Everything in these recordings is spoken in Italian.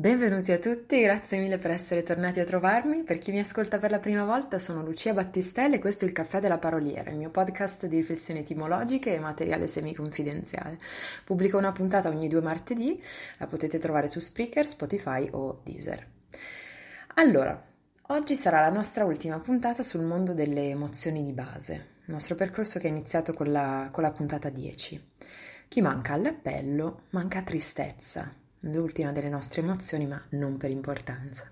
Benvenuti a tutti, grazie mille per essere tornati a trovarmi. Per chi mi ascolta per la prima volta, sono Lucia Battistelli e questo è il Caffè della Paroliera, il mio podcast di riflessioni etimologiche e materiale semi-confidenziale. Pubblico una puntata ogni due martedì, la potete trovare su Spreaker, Spotify o Deezer. Allora, oggi sarà la nostra ultima puntata sul mondo delle emozioni di base, il nostro percorso che è iniziato con la, con la puntata 10. Chi manca all'appello manca tristezza l'ultima delle nostre emozioni, ma non per importanza.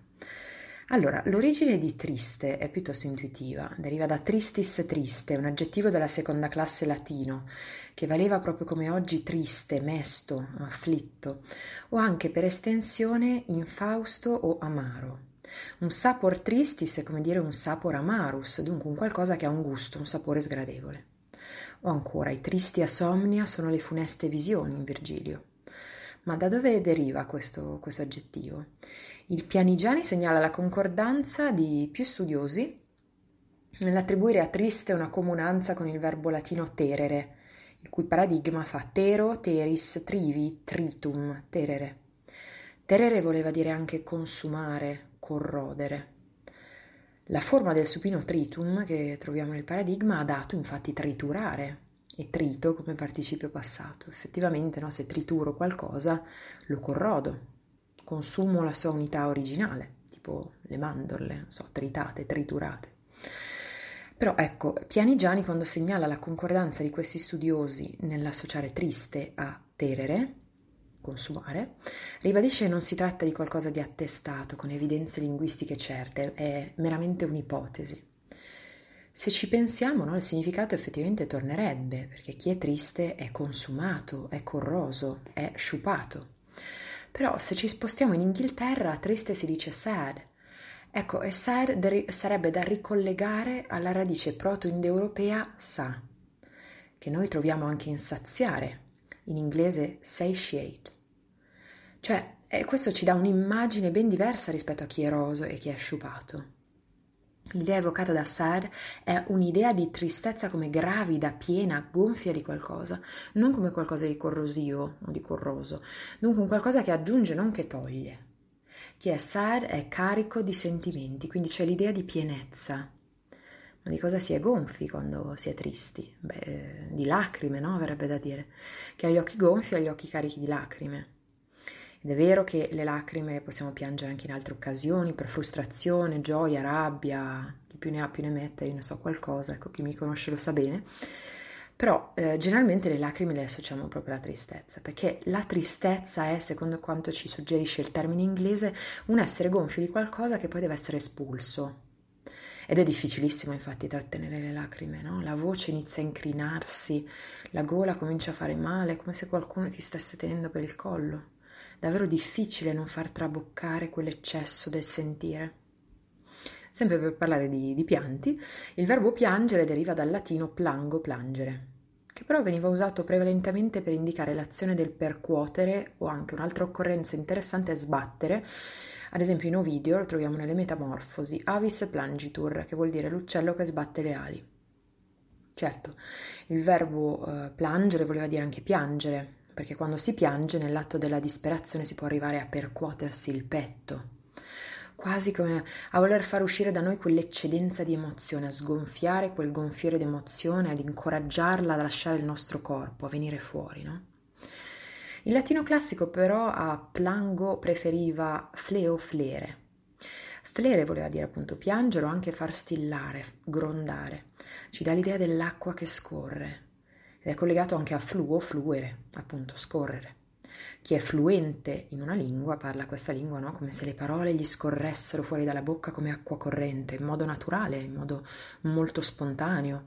Allora, l'origine di triste è piuttosto intuitiva, deriva da tristis triste, un aggettivo della seconda classe latino, che valeva proprio come oggi triste, mesto, afflitto, o anche per estensione infausto o amaro. Un sapor tristis è come dire un sapor amarus, dunque un qualcosa che ha un gusto, un sapore sgradevole. O ancora, i tristi asomnia sono le funeste visioni in Virgilio. Ma da dove deriva questo, questo aggettivo? Il Pianigiani segnala la concordanza di più studiosi nell'attribuire a triste una comunanza con il verbo latino terere, il cui paradigma fa tero, teris, trivi, tritum, terere. Terere voleva dire anche consumare, corrodere. La forma del supino tritum che troviamo nel paradigma ha dato infatti triturare, e trito come participio passato. Effettivamente, no, se trituro qualcosa, lo corrodo, consumo la sua unità originale, tipo le mandorle, so, tritate, triturate. Però ecco, Pianigiani quando segnala la concordanza di questi studiosi nell'associare triste a terere, consumare, ribadisce che non si tratta di qualcosa di attestato, con evidenze linguistiche certe, è meramente un'ipotesi. Se ci pensiamo, no, il significato effettivamente tornerebbe, perché chi è triste è consumato, è corroso, è sciupato. Però se ci spostiamo in Inghilterra, triste si dice sad. Ecco, e sad sarebbe da ricollegare alla radice proto-indoeuropea sa, che noi troviamo anche in saziare, in inglese satiate. Cioè, questo ci dà un'immagine ben diversa rispetto a chi è roso e chi è sciupato. L'idea evocata da Sarre è un'idea di tristezza come gravida, piena, gonfia di qualcosa, non come qualcosa di corrosivo o di corroso, dunque un qualcosa che aggiunge, non che toglie. Chi è Sarre è carico di sentimenti, quindi c'è l'idea di pienezza. Ma di cosa si è gonfi quando si è tristi? Beh, di lacrime, no? Verrebbe da dire. Chi ha gli occhi gonfi ha gli occhi carichi di lacrime. Ed è vero che le lacrime le possiamo piangere anche in altre occasioni, per frustrazione, gioia, rabbia, chi più ne ha più ne mette, io ne so qualcosa, ecco chi mi conosce lo sa bene. Però eh, generalmente le lacrime le associamo proprio alla tristezza, perché la tristezza è, secondo quanto ci suggerisce il termine inglese, un essere gonfio di qualcosa che poi deve essere espulso. Ed è difficilissimo infatti trattenere le lacrime, no? La voce inizia a incrinarsi, la gola comincia a fare male, come se qualcuno ti stesse tenendo per il collo davvero difficile non far traboccare quell'eccesso del sentire. Sempre per parlare di, di pianti, il verbo piangere deriva dal latino plango, plangere, che però veniva usato prevalentemente per indicare l'azione del percuotere o anche un'altra occorrenza interessante è sbattere. Ad esempio in Ovidio lo troviamo nelle Metamorfosi, avis plangitur, che vuol dire l'uccello che sbatte le ali. Certo, il verbo eh, plangere voleva dire anche piangere, perché quando si piange nell'atto della disperazione si può arrivare a percuotersi il petto, quasi come a voler far uscire da noi quell'eccedenza di emozione, a sgonfiare quel gonfiore d'emozione, ad incoraggiarla a lasciare il nostro corpo, a venire fuori, no? Il latino classico però a plango preferiva fleo flere. Flere voleva dire appunto piangere o anche far stillare, grondare. Ci dà l'idea dell'acqua che scorre, ed è collegato anche a fluo, fluere, appunto scorrere. Chi è fluente in una lingua parla questa lingua no? come se le parole gli scorressero fuori dalla bocca come acqua corrente, in modo naturale, in modo molto spontaneo,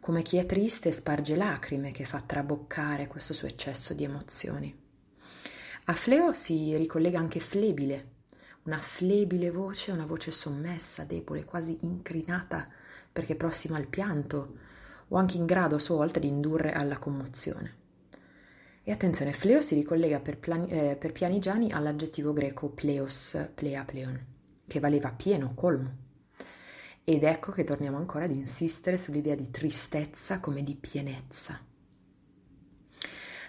come chi è triste sparge lacrime che fa traboccare questo suo eccesso di emozioni. A fleo si ricollega anche flebile, una flebile voce, una voce sommessa, debole, quasi incrinata perché prossima al pianto, o anche in grado a sua volta di indurre alla commozione. E attenzione, fleo si ricollega per, plani, eh, per pianigiani all'aggettivo greco pleos, plea pleon, che valeva pieno, colmo. Ed ecco che torniamo ancora ad insistere sull'idea di tristezza come di pienezza.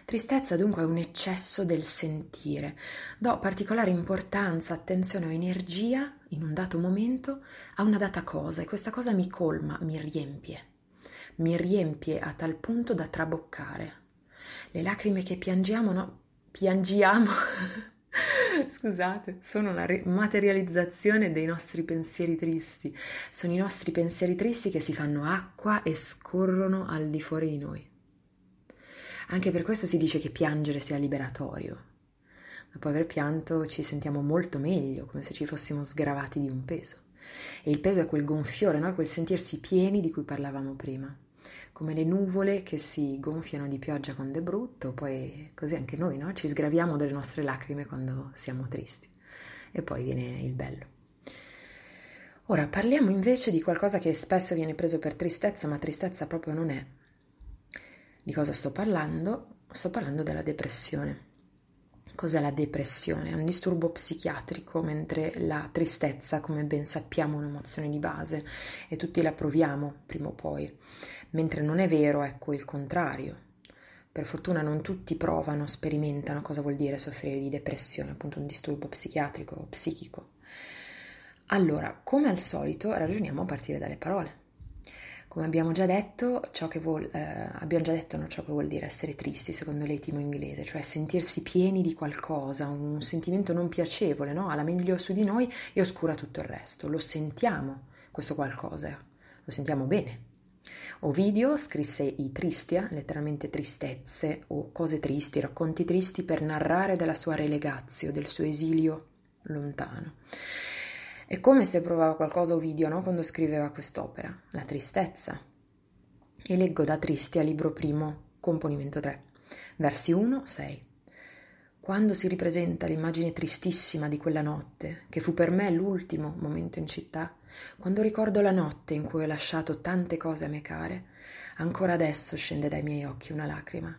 Tristezza dunque è un eccesso del sentire. Do particolare importanza, attenzione o energia in un dato momento a una data cosa e questa cosa mi colma, mi riempie. Mi riempie a tal punto da traboccare. Le lacrime che piangiamo, no, piangiamo Scusate, sono la materializzazione dei nostri pensieri tristi. Sono i nostri pensieri tristi che si fanno acqua e scorrono al di fuori di noi. Anche per questo si dice che piangere sia liberatorio. Dopo aver pianto ci sentiamo molto meglio, come se ci fossimo sgravati di un peso. E il peso è quel gonfiore, no? quel sentirsi pieni di cui parlavamo prima come le nuvole che si gonfiano di pioggia quando è brutto, poi così anche noi no? ci sgraviamo delle nostre lacrime quando siamo tristi e poi viene il bello. Ora parliamo invece di qualcosa che spesso viene preso per tristezza, ma tristezza proprio non è. Di cosa sto parlando? Sto parlando della depressione. Cos'è la depressione? È un disturbo psichiatrico, mentre la tristezza, come ben sappiamo, è un'emozione di base e tutti la proviamo prima o poi, mentre non è vero, ecco, il contrario. Per fortuna non tutti provano, sperimentano cosa vuol dire soffrire di depressione, appunto un disturbo psichiatrico o psichico. Allora, come al solito, ragioniamo a partire dalle parole. Come abbiamo già detto, ciò che vuol, eh, abbiamo già detto no, ciò che vuol dire essere tristi secondo l'etimo inglese, cioè sentirsi pieni di qualcosa, un sentimento non piacevole, no? ha la meglio su di noi e oscura tutto il resto. Lo sentiamo, questo qualcosa, lo sentiamo bene. Ovidio scrisse i Tristia, letteralmente tristezze o cose tristi, racconti tristi per narrare della sua relegazio, del suo esilio lontano. È come se provava qualcosa Ovidio no? quando scriveva quest'opera, la tristezza. E leggo da Tristia, libro primo, componimento 3, versi 1, 6. Quando si ripresenta l'immagine tristissima di quella notte, che fu per me l'ultimo momento in città, quando ricordo la notte in cui ho lasciato tante cose a me care, ancora adesso scende dai miei occhi una lacrima.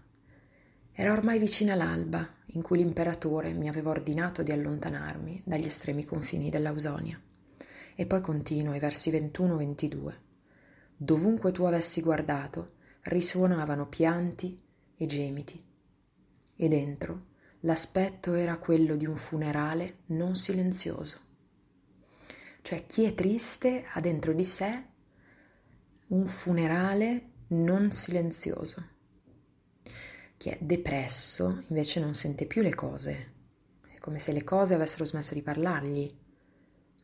Era ormai vicina l'alba in cui l'imperatore mi aveva ordinato di allontanarmi dagli estremi confini dell'Ausonia. E poi continuo i versi 21-22. Dovunque tu avessi guardato, risuonavano pianti e gemiti. E dentro l'aspetto era quello di un funerale non silenzioso. Cioè chi è triste ha dentro di sé un funerale non silenzioso. Chi è depresso invece non sente più le cose, è come se le cose avessero smesso di parlargli.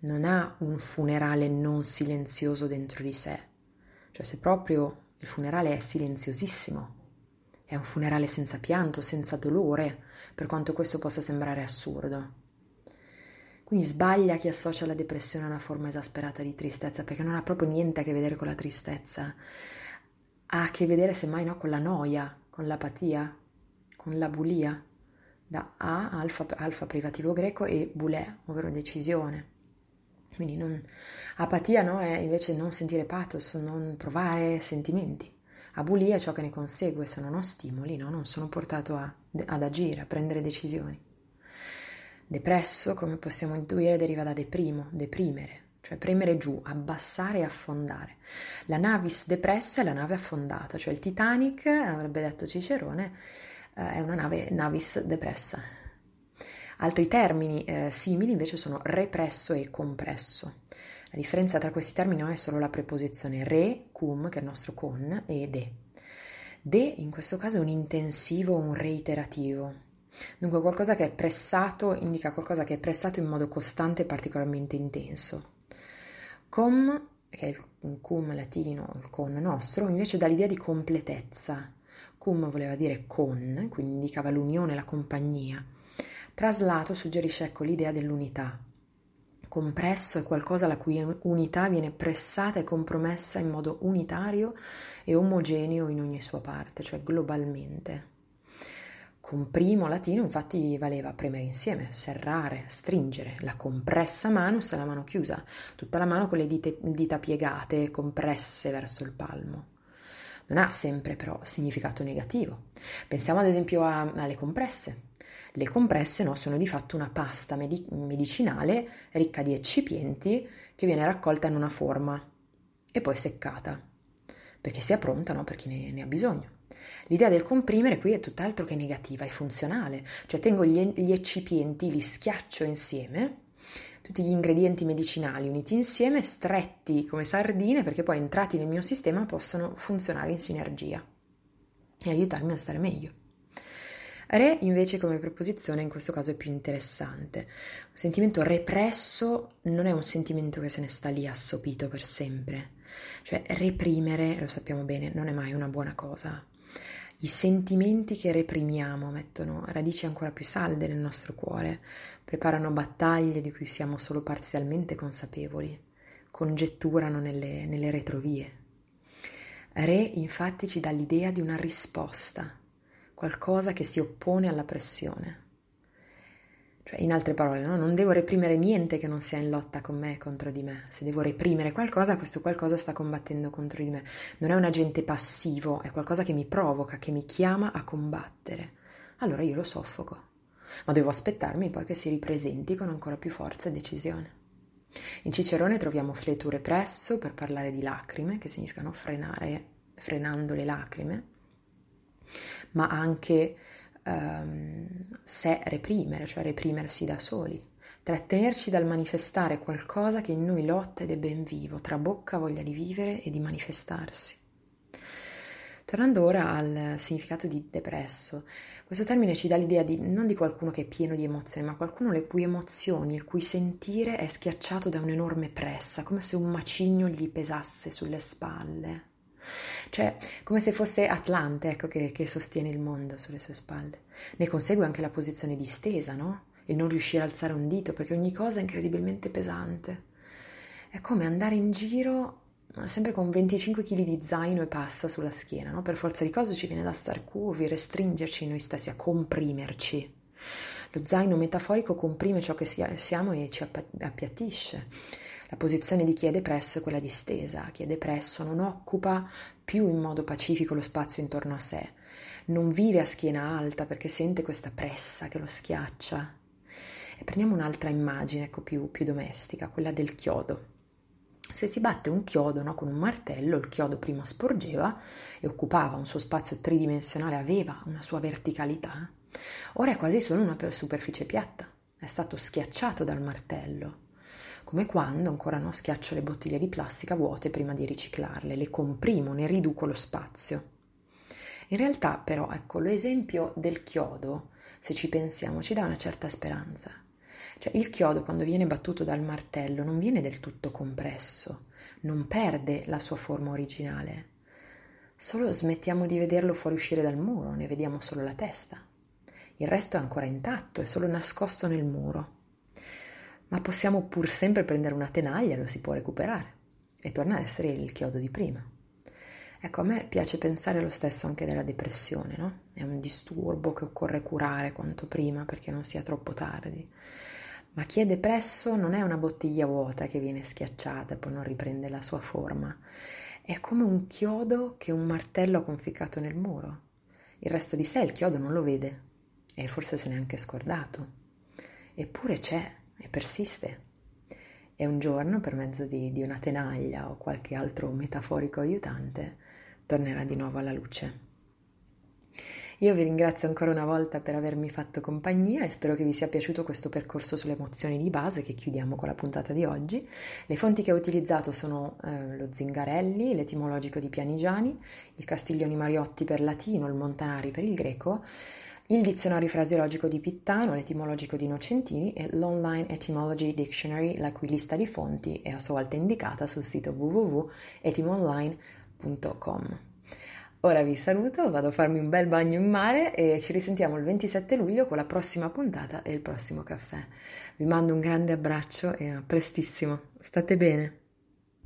Non ha un funerale non silenzioso dentro di sé, cioè se proprio il funerale è silenziosissimo, è un funerale senza pianto, senza dolore, per quanto questo possa sembrare assurdo. Quindi sbaglia chi associa la depressione a una forma esasperata di tristezza, perché non ha proprio niente a che vedere con la tristezza, ha a che vedere semmai no, con la noia, con l'apatia, con la bulia, da A, alfa, alfa privativo greco, e bulè, ovvero decisione. Quindi non, apatia no, è invece non sentire pathos, non provare sentimenti. Abulia è ciò che ne consegue, se non ho stimoli, no, non sono portato a, ad agire, a prendere decisioni. Depresso, come possiamo intuire, deriva da deprimo, deprimere, cioè premere giù, abbassare e affondare. La navis depressa è la nave affondata, cioè il Titanic, avrebbe detto Cicerone, eh, è una nave navis depressa. Altri termini eh, simili invece sono represso e compresso. La differenza tra questi termini è solo la preposizione re, cum, che è il nostro con, e de. De in questo caso è un intensivo, un reiterativo. Dunque qualcosa che è pressato indica qualcosa che è pressato in modo costante e particolarmente intenso. Com, che è il cum latino, il con nostro, invece dà l'idea di completezza. Cum voleva dire con, quindi indicava l'unione, la compagnia. Traslato suggerisce ecco l'idea dell'unità. Compresso è qualcosa la cui unità viene pressata e compromessa in modo unitario e omogeneo in ogni sua parte, cioè globalmente. Con primo latino infatti valeva premere insieme, serrare, stringere, la compressa manus è la mano chiusa, tutta la mano con le dite, dita piegate, compresse verso il palmo. Non ha sempre però significato negativo. Pensiamo ad esempio a, alle compresse. Le compresse no, sono di fatto una pasta medi- medicinale ricca di eccipienti che viene raccolta in una forma e poi seccata, perché sia pronta no, per chi ne, ne ha bisogno. L'idea del comprimere qui è tutt'altro che negativa, è funzionale, cioè tengo gli, gli eccipienti, li schiaccio insieme, tutti gli ingredienti medicinali uniti insieme, stretti come sardine, perché poi entrati nel mio sistema possono funzionare in sinergia e aiutarmi a stare meglio. Re invece come preposizione in questo caso è più interessante. Un sentimento represso non è un sentimento che se ne sta lì assopito per sempre. Cioè reprimere, lo sappiamo bene, non è mai una buona cosa. I sentimenti che reprimiamo mettono radici ancora più salde nel nostro cuore, preparano battaglie di cui siamo solo parzialmente consapevoli, congetturano nelle, nelle retrovie. Re infatti ci dà l'idea di una risposta, qualcosa che si oppone alla pressione. Cioè, in altre parole, no? non devo reprimere niente che non sia in lotta con me e contro di me. Se devo reprimere qualcosa, questo qualcosa sta combattendo contro di me. Non è un agente passivo, è qualcosa che mi provoca, che mi chiama a combattere. Allora io lo soffoco, ma devo aspettarmi poi che si ripresenti con ancora più forza e decisione. In Cicerone troviamo fleture presso per parlare di lacrime, che significano frenare, frenando le lacrime, ma anche um, sé reprimere, cioè reprimersi da soli, trattenerci dal manifestare qualcosa che in noi lotta ed è ben vivo, trabocca voglia di vivere e di manifestarsi. Tornando ora al significato di depresso, questo termine ci dà l'idea di, non di qualcuno che è pieno di emozioni, ma qualcuno le cui emozioni, il cui sentire è schiacciato da un'enorme pressa, come se un macigno gli pesasse sulle spalle. Cioè, come se fosse Atlante, ecco, che, che sostiene il mondo sulle sue spalle. Ne consegue anche la posizione distesa, no? Il non riuscire a alzare un dito, perché ogni cosa è incredibilmente pesante. È come andare in giro sempre con 25 kg di zaino e passa sulla schiena, no? Per forza di cose ci viene da star curvi, restringerci noi stessi, a comprimerci. Lo zaino metaforico comprime ciò che siamo e ci appiattisce. La posizione di chi è depresso è quella distesa. Chi è depresso non occupa più in modo pacifico lo spazio intorno a sé, non vive a schiena alta perché sente questa pressa che lo schiaccia. E prendiamo un'altra immagine, ecco, più, più domestica, quella del chiodo. Se si batte un chiodo no, con un martello, il chiodo prima sporgeva e occupava un suo spazio tridimensionale, aveva una sua verticalità, ora è quasi solo una superficie piatta, è stato schiacciato dal martello come quando ancora non schiaccio le bottiglie di plastica vuote prima di riciclarle, le comprimo, ne riduco lo spazio. In realtà però, ecco, l'esempio del chiodo, se ci pensiamo, ci dà una certa speranza. Cioè il chiodo quando viene battuto dal martello non viene del tutto compresso, non perde la sua forma originale. Solo smettiamo di vederlo fuoriuscire dal muro, ne vediamo solo la testa. Il resto è ancora intatto, è solo nascosto nel muro ma possiamo pur sempre prendere una tenaglia, lo si può recuperare e torna a essere il chiodo di prima. Ecco, a me piace pensare lo stesso anche della depressione, no? È un disturbo che occorre curare quanto prima perché non sia troppo tardi. Ma chi è depresso non è una bottiglia vuota che viene schiacciata e poi non riprende la sua forma. È come un chiodo che un martello ha conficcato nel muro. Il resto di sé il chiodo non lo vede e forse se n'è anche scordato. Eppure c'è e persiste. E un giorno, per mezzo di, di una tenaglia o qualche altro metaforico aiutante, tornerà di nuovo alla luce. Io vi ringrazio ancora una volta per avermi fatto compagnia e spero che vi sia piaciuto questo percorso sulle emozioni di base che chiudiamo con la puntata di oggi. Le fonti che ho utilizzato sono eh, lo Zingarelli, l'etimologico di Pianigiani, il Castiglioni Mariotti per latino, il Montanari per il greco, il dizionario frasiologico di Pittano, l'etimologico di Nocentini e l'Online Etymology Dictionary, la cui lista di fonti è a sua volta indicata sul sito www.etimonline.com. Ora vi saluto, vado a farmi un bel bagno in mare e ci risentiamo il 27 luglio con la prossima puntata e il prossimo caffè. Vi mando un grande abbraccio e a prestissimo. State bene.